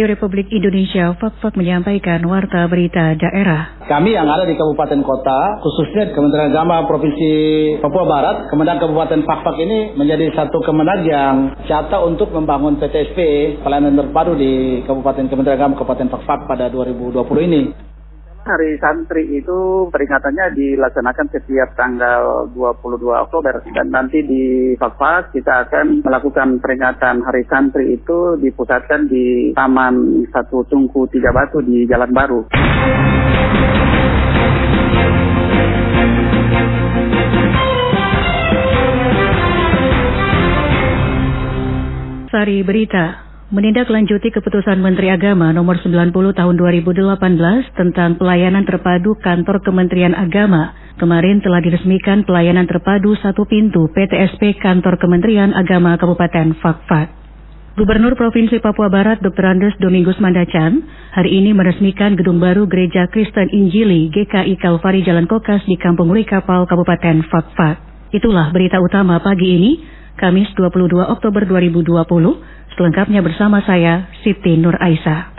Radio Republik Indonesia, Fakfak menyampaikan warta berita daerah. Kami yang ada di kabupaten kota, khususnya Kementerian Agama Provinsi Papua Barat, kemudian Kabupaten Fakfak ini menjadi satu kemenang yang jatah untuk membangun PTSP pelayanan terpadu di Kabupaten Kementerian Agama Kabupaten Fakfak pada 2020 ini. Hari Santri itu peringatannya dilaksanakan setiap tanggal 22 Oktober dan nanti di Fakfak kita akan melakukan peringatan Hari Santri itu dipusatkan di Taman Satu Tungku Tiga Batu di Jalan Baru. Sari Berita menindaklanjuti keputusan Menteri Agama nomor 90 tahun 2018 tentang pelayanan terpadu kantor Kementerian Agama. Kemarin telah diresmikan pelayanan terpadu satu pintu PTSP kantor Kementerian Agama Kabupaten Fakfak. Gubernur Provinsi Papua Barat Dr. Andes Domingus Mandacan hari ini meresmikan gedung baru Gereja Kristen Injili GKI Kalvari Jalan Kokas di Kampung Uri Kapal Kabupaten Fakfak. Itulah berita utama pagi ini, Kamis 22 Oktober 2020. Selengkapnya bersama saya, Siti Nur Aisyah.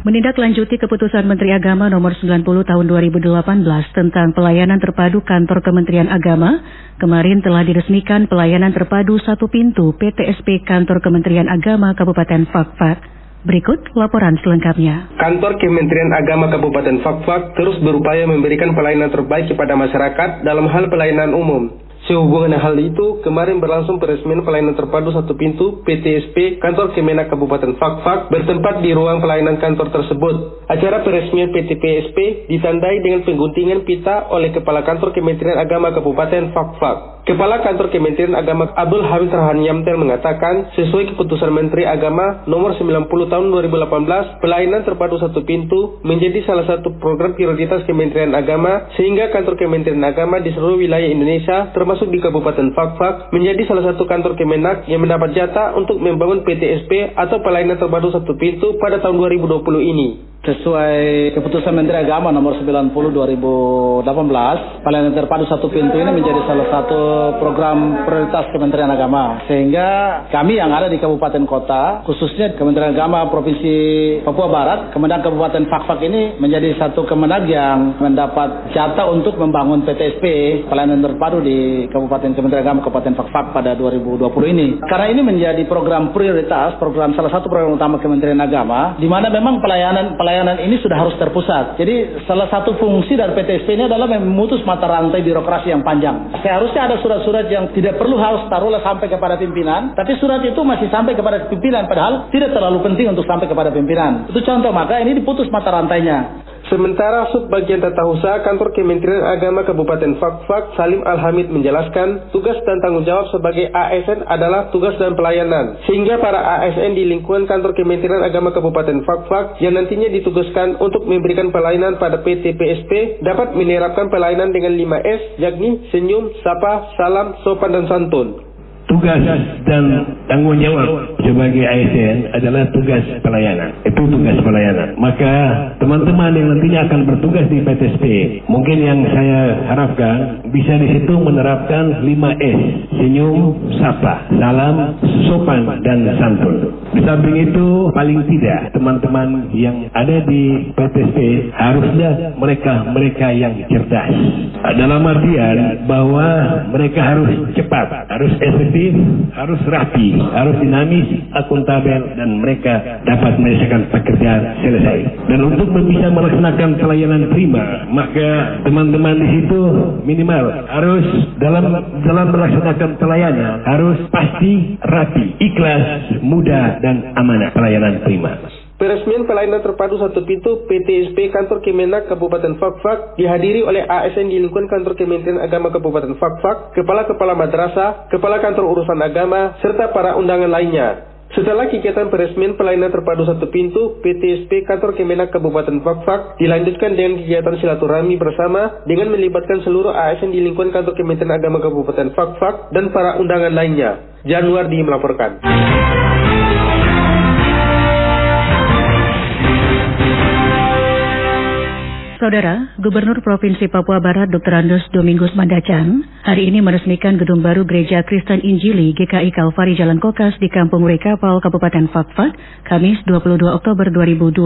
Menindaklanjuti keputusan Menteri Agama nomor 90 tahun 2018 tentang pelayanan terpadu kantor Kementerian Agama, kemarin telah diresmikan pelayanan terpadu satu pintu PTSP kantor Kementerian Agama Kabupaten Fakfak. Berikut laporan selengkapnya. Kantor Kementerian Agama Kabupaten Fakfak terus berupaya memberikan pelayanan terbaik kepada masyarakat dalam hal pelayanan umum. Sehubungan hal itu, kemarin berlangsung peresmian pelayanan terpadu satu pintu PTSP Kantor Kemenak Kabupaten Fakfak bertempat di ruang pelayanan kantor tersebut. Acara peresmian PTPSP ditandai dengan pengguntingan pita oleh Kepala Kantor Kementerian Agama Kabupaten Fakfak. Kepala Kantor Kementerian Agama Abdul Hamid Rahan Yamtel mengatakan, sesuai keputusan Menteri Agama nomor 90 tahun 2018, pelayanan terpadu satu pintu menjadi salah satu program prioritas Kementerian Agama sehingga kantor Kementerian Agama di seluruh wilayah Indonesia termasuk termasuk di Kabupaten Fakfak, menjadi salah satu kantor Kemenak yang mendapat jatah untuk membangun PTSP atau pelayanan terpadu satu pintu pada tahun 2020 ini. Sesuai keputusan Menteri Agama nomor 90 2018, pelayanan terpadu satu pintu ini menjadi salah satu program prioritas Kementerian Agama. Sehingga kami yang ada di kabupaten kota, khususnya Kementerian Agama Provinsi Papua Barat, kemudian Kabupaten Fakfak ini menjadi satu kemenang yang mendapat jatah untuk membangun PTSP pelayanan terpadu di Kabupaten Kementerian Agama Kabupaten Fakfak pada 2020 ini. Karena ini menjadi program prioritas, program salah satu program utama Kementerian Agama, di mana memang pelayanan pelayanan pelayanan ini sudah harus terpusat. Jadi salah satu fungsi dari PTSP ini adalah memutus mata rantai birokrasi yang panjang. Seharusnya ada surat-surat yang tidak perlu harus taruhlah sampai kepada pimpinan, tapi surat itu masih sampai kepada pimpinan padahal tidak terlalu penting untuk sampai kepada pimpinan. Itu contoh maka ini diputus mata rantainya. Sementara Sub Bagian Tata Usaha Kantor Kementerian Agama Kabupaten Fakfak Salim Alhamid menjelaskan tugas dan tanggung jawab sebagai ASN adalah tugas dan pelayanan. Sehingga para ASN di lingkungan Kantor Kementerian Agama Kabupaten Fakfak yang nantinya ditugaskan untuk memberikan pelayanan pada PT PSP dapat menerapkan pelayanan dengan 5S yakni senyum, sapa, salam, sopan dan santun tugas dan tanggung jawab sebagai ASN adalah tugas pelayanan. Itu tugas pelayanan. Maka teman-teman yang nantinya akan bertugas di PTSP, mungkin yang saya harapkan bisa di situ menerapkan 5S, senyum, sapa, salam, sopan, dan santun. Di samping itu, paling tidak teman-teman yang ada di PTSP harusnya mereka-mereka yang cerdas. Dalam artian bahwa mereka harus cepat, harus efektif, harus rapi, harus dinamis, akuntabel, dan mereka dapat menyelesaikan pekerjaan selesai. Dan untuk bisa melaksanakan pelayanan prima, maka teman-teman di situ minimal harus dalam dalam melaksanakan pelayanan harus pasti rapi, ikhlas, mudah, dan amanah pelayanan prima. Peresmian pelayanan terpadu satu pintu PTSP Kantor Kemenak Kabupaten Fakfak dihadiri oleh ASN di lingkungan Kantor Kementerian Agama Kabupaten Fakfak, Kepala-Kepala Madrasah, Kepala Kantor Urusan Agama, serta para undangan lainnya. Setelah kegiatan peresmian pelayanan terpadu satu pintu PTSP Kantor Kemenak Kabupaten Fakfak dilanjutkan dengan kegiatan silaturahmi bersama dengan melibatkan seluruh ASN di lingkungan Kantor Kementerian Agama Kabupaten Fakfak dan para undangan lainnya. Januari melaporkan. Saudara, Gubernur Provinsi Papua Barat Dr. Andos Domingus Mandacan hari ini meresmikan gedung baru Gereja Kristen Injili GKI Kalvari Jalan Kokas di Kampung Rekapal, Kabupaten Fakfak, Kamis 22 Oktober 2020.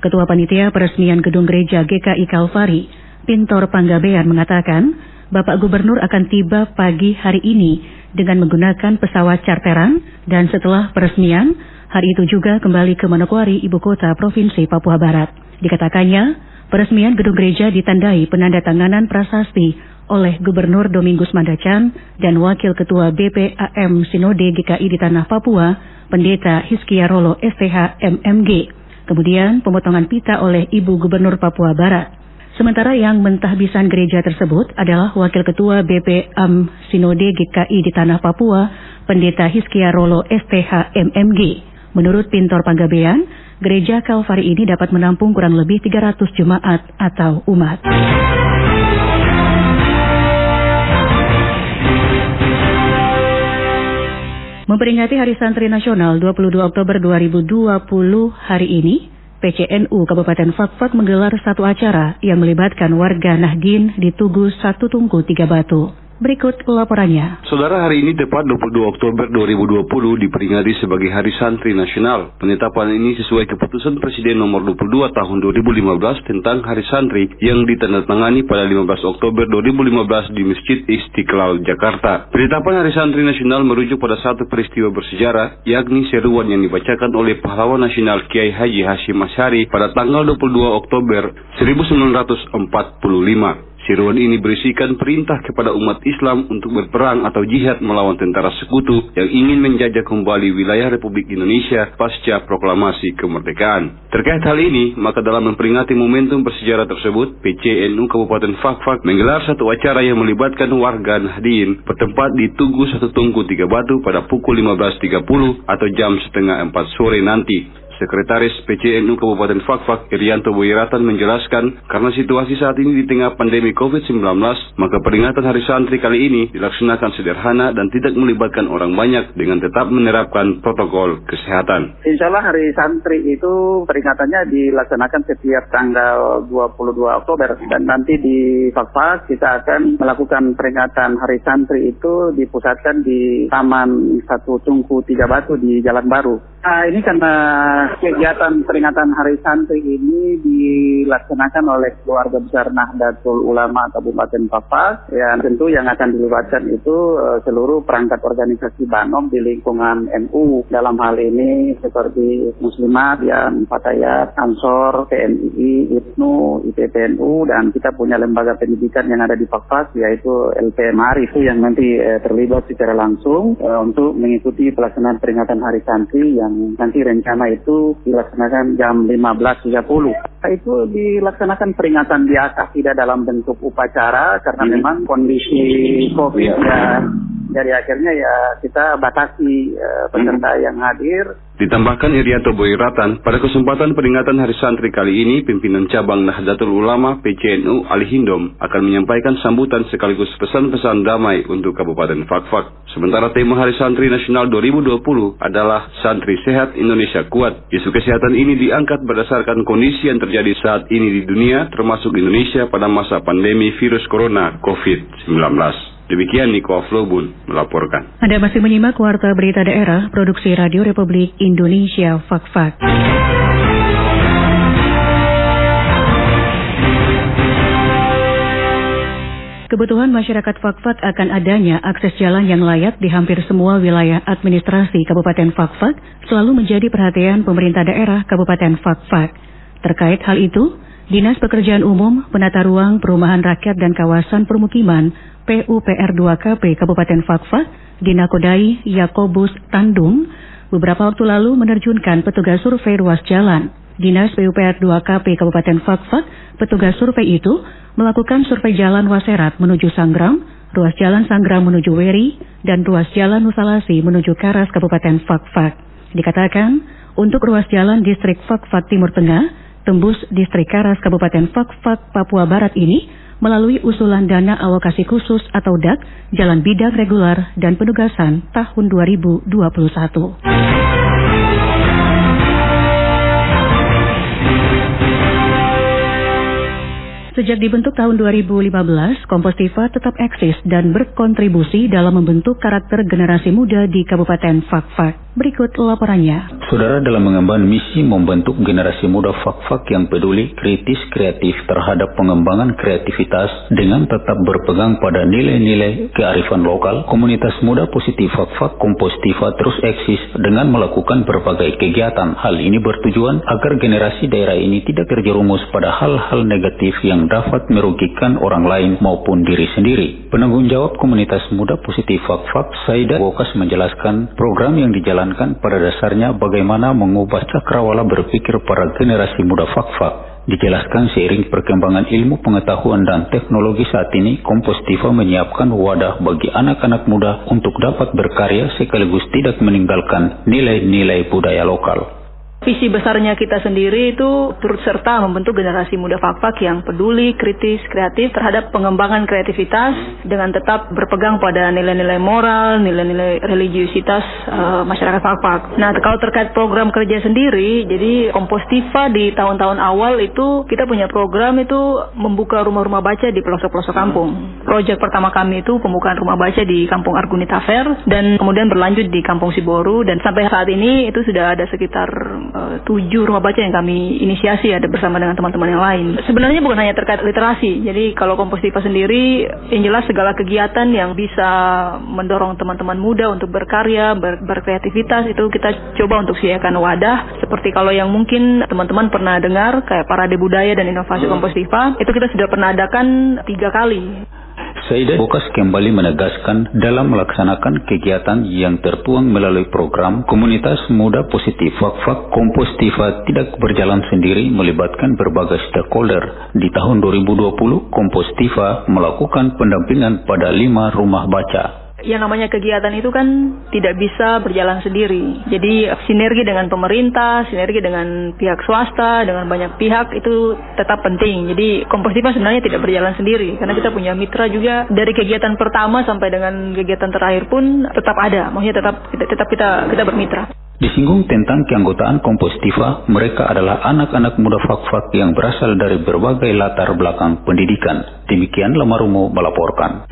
Ketua Panitia Peresmian Gedung Gereja GKI Kalvari, Pintor Panggabean mengatakan, Bapak Gubernur akan tiba pagi hari ini dengan menggunakan pesawat charteran dan setelah peresmian, hari itu juga kembali ke Manokwari, ibu kota Provinsi Papua Barat. Dikatakannya, Peresmian gedung gereja ditandai penandatanganan prasasti oleh Gubernur Domingus Mandacan dan Wakil Ketua BPAM Sinode GKI di Tanah Papua, Pendeta Hiskia Rolo STH MMG. Kemudian pemotongan pita oleh Ibu Gubernur Papua Barat. Sementara yang mentahbisan gereja tersebut adalah Wakil Ketua BPAM Sinode GKI di Tanah Papua, Pendeta Hiskia Rolo STH MMG. Menurut Pintor Panggabean, gereja Kalvari ini dapat menampung kurang lebih 300 jemaat atau umat. Memperingati Hari Santri Nasional 22 Oktober 2020 hari ini, PCNU Kabupaten Fakfak menggelar satu acara yang melibatkan warga Nahdin di Tugu Satu Tungku Tiga Batu. Berikut laporannya. Saudara hari ini tepat 22 Oktober 2020 diperingati sebagai Hari Santri Nasional. Penetapan ini sesuai keputusan Presiden nomor 22 tahun 2015 tentang Hari Santri yang ditandatangani pada 15 Oktober 2015 di Masjid Istiqlal, Jakarta. Penetapan Hari Santri Nasional merujuk pada satu peristiwa bersejarah, yakni seruan yang dibacakan oleh pahlawan nasional Kiai Haji Hashim Asyari pada tanggal 22 Oktober 1945. Seruan ini berisikan perintah kepada umat Islam untuk berperang atau jihad melawan tentara sekutu yang ingin menjajah kembali wilayah Republik Indonesia pasca proklamasi kemerdekaan. Terkait hal ini, maka dalam memperingati momentum bersejarah tersebut, PCNU Kabupaten Fakfak menggelar satu acara yang melibatkan warga Nahdien bertempat di Tugu Satu Tungku Tiga Batu pada pukul 15.30 atau jam setengah empat sore nanti. Sekretaris PCNU Kabupaten Fakfak Irianto Boyeratan menjelaskan karena situasi saat ini di tengah pandemi COVID-19, maka peringatan Hari Santri kali ini dilaksanakan sederhana dan tidak melibatkan orang banyak dengan tetap menerapkan protokol kesehatan. Insya Allah Hari Santri itu peringatannya dilaksanakan setiap tanggal 22 Oktober dan nanti di Fakfak kita akan melakukan peringatan Hari Santri itu dipusatkan di Taman Satu Tungku Tiga Batu di Jalan Baru. Nah ini karena kegiatan peringatan Hari Santri ini dilaksanakan oleh keluarga besar Nahdlatul Ulama Kabupaten Papas. Ya, tentu yang akan dilibatkan itu uh, seluruh perangkat organisasi Banom di lingkungan NU. Dalam hal ini seperti Muslimat, yang Fatayat, Ansor, TNI, IPNU, IPPNU, dan kita punya lembaga pendidikan yang ada di Papas, yaitu LPMR itu yang nanti uh, terlibat secara langsung uh, untuk mengikuti pelaksanaan peringatan Hari Santri yang nanti rencana itu dilaksanakan jam 15.30. Nah, itu dilaksanakan peringatan biasa, tidak dalam bentuk upacara karena hmm. memang kondisi COVID ya dari akhirnya ya kita batasi uh, peserta hmm. yang hadir. Ditambahkan Irianto Boyratan, pada kesempatan peringatan Hari Santri kali ini, pimpinan cabang Nahdlatul Ulama PCNU Ali Hindom akan menyampaikan sambutan sekaligus pesan-pesan damai untuk Kabupaten Fakfak. Sementara tema Hari Santri Nasional 2020 adalah Santri Sehat Indonesia Kuat. Isu kesehatan ini diangkat berdasarkan kondisi yang terjadi saat ini di dunia, termasuk Indonesia pada masa pandemi virus corona COVID-19. Demikian Niko Aflobun melaporkan. Anda masih menyimak Warta Berita Daerah, Produksi Radio Republik Indonesia, Fak-Fak. Kebutuhan masyarakat Fakfak akan adanya akses jalan yang layak di hampir semua wilayah administrasi Kabupaten Fakfak selalu menjadi perhatian pemerintah daerah Kabupaten Fakfak. Terkait hal itu, Dinas Pekerjaan Umum, Penata Ruang, Perumahan Rakyat dan Kawasan Permukiman PUPR 2KP Kabupaten Fakfak, Dina Kodai Yakobus Tandung, beberapa waktu lalu menerjunkan petugas survei ruas jalan. Dinas PUPR 2KP Kabupaten Fakfak, petugas survei itu melakukan survei jalan Waserat menuju Sanggram, ruas jalan Sanggram menuju Weri, dan ruas jalan Nusalasi menuju Karas Kabupaten Fakfak. Dikatakan, untuk ruas jalan distrik Fakfak Timur Tengah, tembus distrik Karas Kabupaten Fakfak Papua Barat ini melalui usulan dana alokasi khusus atau DAK, jalan bidang regular dan penugasan tahun 2021. Sejak dibentuk tahun 2015, Kompostiva tetap eksis dan berkontribusi dalam membentuk karakter generasi muda di Kabupaten Fakfak. Berikut laporannya. Saudara dalam mengemban misi membentuk generasi muda Fakfak yang peduli, kritis, kreatif terhadap pengembangan kreativitas dengan tetap berpegang pada nilai-nilai kearifan lokal, komunitas muda positif Fakfak Kompostiva terus eksis dengan melakukan berbagai kegiatan. Hal ini bertujuan agar generasi daerah ini tidak terjerumus pada hal-hal negatif yang dapat merugikan orang lain maupun diri sendiri. Penanggung jawab komunitas muda positif Fakfak, Saida Wokas menjelaskan program yang dijalankan pada dasarnya bagaimana mengubah cakrawala berpikir para generasi muda Fakfak. Dijelaskan seiring perkembangan ilmu pengetahuan dan teknologi saat ini, Kompostiva menyiapkan wadah bagi anak-anak muda untuk dapat berkarya sekaligus tidak meninggalkan nilai-nilai budaya lokal. Visi besarnya kita sendiri itu turut serta membentuk generasi muda Fakfak yang peduli, kritis, kreatif terhadap pengembangan kreativitas dengan tetap berpegang pada nilai-nilai moral, nilai-nilai religiusitas uh, masyarakat Fakfak. Nah, kalau terkait program kerja sendiri, jadi Kompostiva di tahun-tahun awal itu kita punya program itu membuka rumah-rumah baca di pelosok-pelosok kampung. Proyek pertama kami itu pembukaan rumah baca di Kampung Argunita Fair dan kemudian berlanjut di Kampung Siboru dan sampai saat ini itu sudah ada sekitar tujuh rumah baca yang kami inisiasi ada bersama dengan teman-teman yang lain. Sebenarnya bukan hanya terkait literasi. Jadi kalau Kompostiva sendiri yang jelas segala kegiatan yang bisa mendorong teman-teman muda untuk berkarya, ber berkreativitas itu kita coba untuk sediakan wadah seperti kalau yang mungkin teman-teman pernah dengar kayak parade budaya dan inovasi Kompostiva itu kita sudah pernah adakan tiga kali. Saida Bokas kembali menegaskan dalam melaksanakan kegiatan yang tertuang melalui program Komunitas Muda Positif Fakfak Kompostiva tidak berjalan sendiri melibatkan berbagai stakeholder. Di tahun 2020, Kompostiva melakukan pendampingan pada lima rumah baca yang namanya kegiatan itu kan tidak bisa berjalan sendiri. Jadi sinergi dengan pemerintah, sinergi dengan pihak swasta, dengan banyak pihak itu tetap penting. Jadi Kompostiva sebenarnya tidak berjalan sendiri karena kita punya mitra juga dari kegiatan pertama sampai dengan kegiatan terakhir pun tetap ada. Maksudnya tetap tetap kita kita bermitra. Disinggung tentang keanggotaan Kompostiva, mereka adalah anak-anak muda fak-fak yang berasal dari berbagai latar belakang pendidikan. Demikian Lamarumo melaporkan.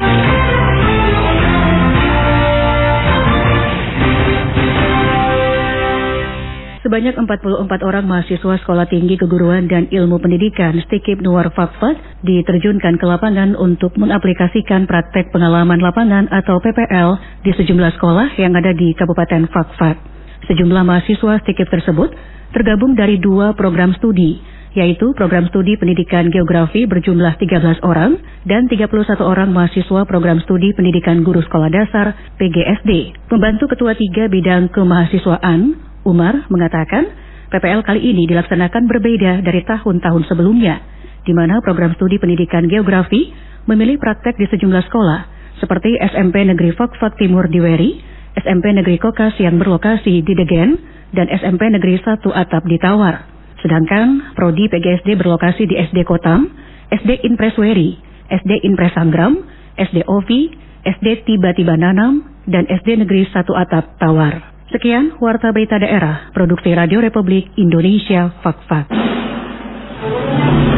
Sebanyak 44 orang mahasiswa Sekolah Tinggi Keguruan dan Ilmu Pendidikan Stikip Nuar Fakfat diterjunkan ke lapangan untuk mengaplikasikan praktek pengalaman lapangan atau PPL di sejumlah sekolah yang ada di Kabupaten Fakfat. Sejumlah mahasiswa Stikip tersebut tergabung dari dua program studi, yaitu program studi pendidikan geografi berjumlah 13 orang dan 31 orang mahasiswa program studi pendidikan guru sekolah dasar PGSD. Membantu ketua tiga bidang kemahasiswaan, Umar mengatakan PPL kali ini dilaksanakan berbeda dari tahun-tahun sebelumnya, di mana program studi pendidikan geografi memilih praktek di sejumlah sekolah, seperti SMP Negeri Fakfak Timur di Weri, SMP Negeri Kokas yang berlokasi di Degen, dan SMP Negeri 1 Atap di Tawar. Sedangkan Prodi PGSD berlokasi di SD Kotam, SD Inpres Weri, SD Inpres Sanggram, SD Ovi, SD Tiba-Tiba Nanam, dan SD Negeri 1 Atap Tawar. Sekian Warta Berita Daerah, Produksi Radio Republik Indonesia, Fakfak. -Fak.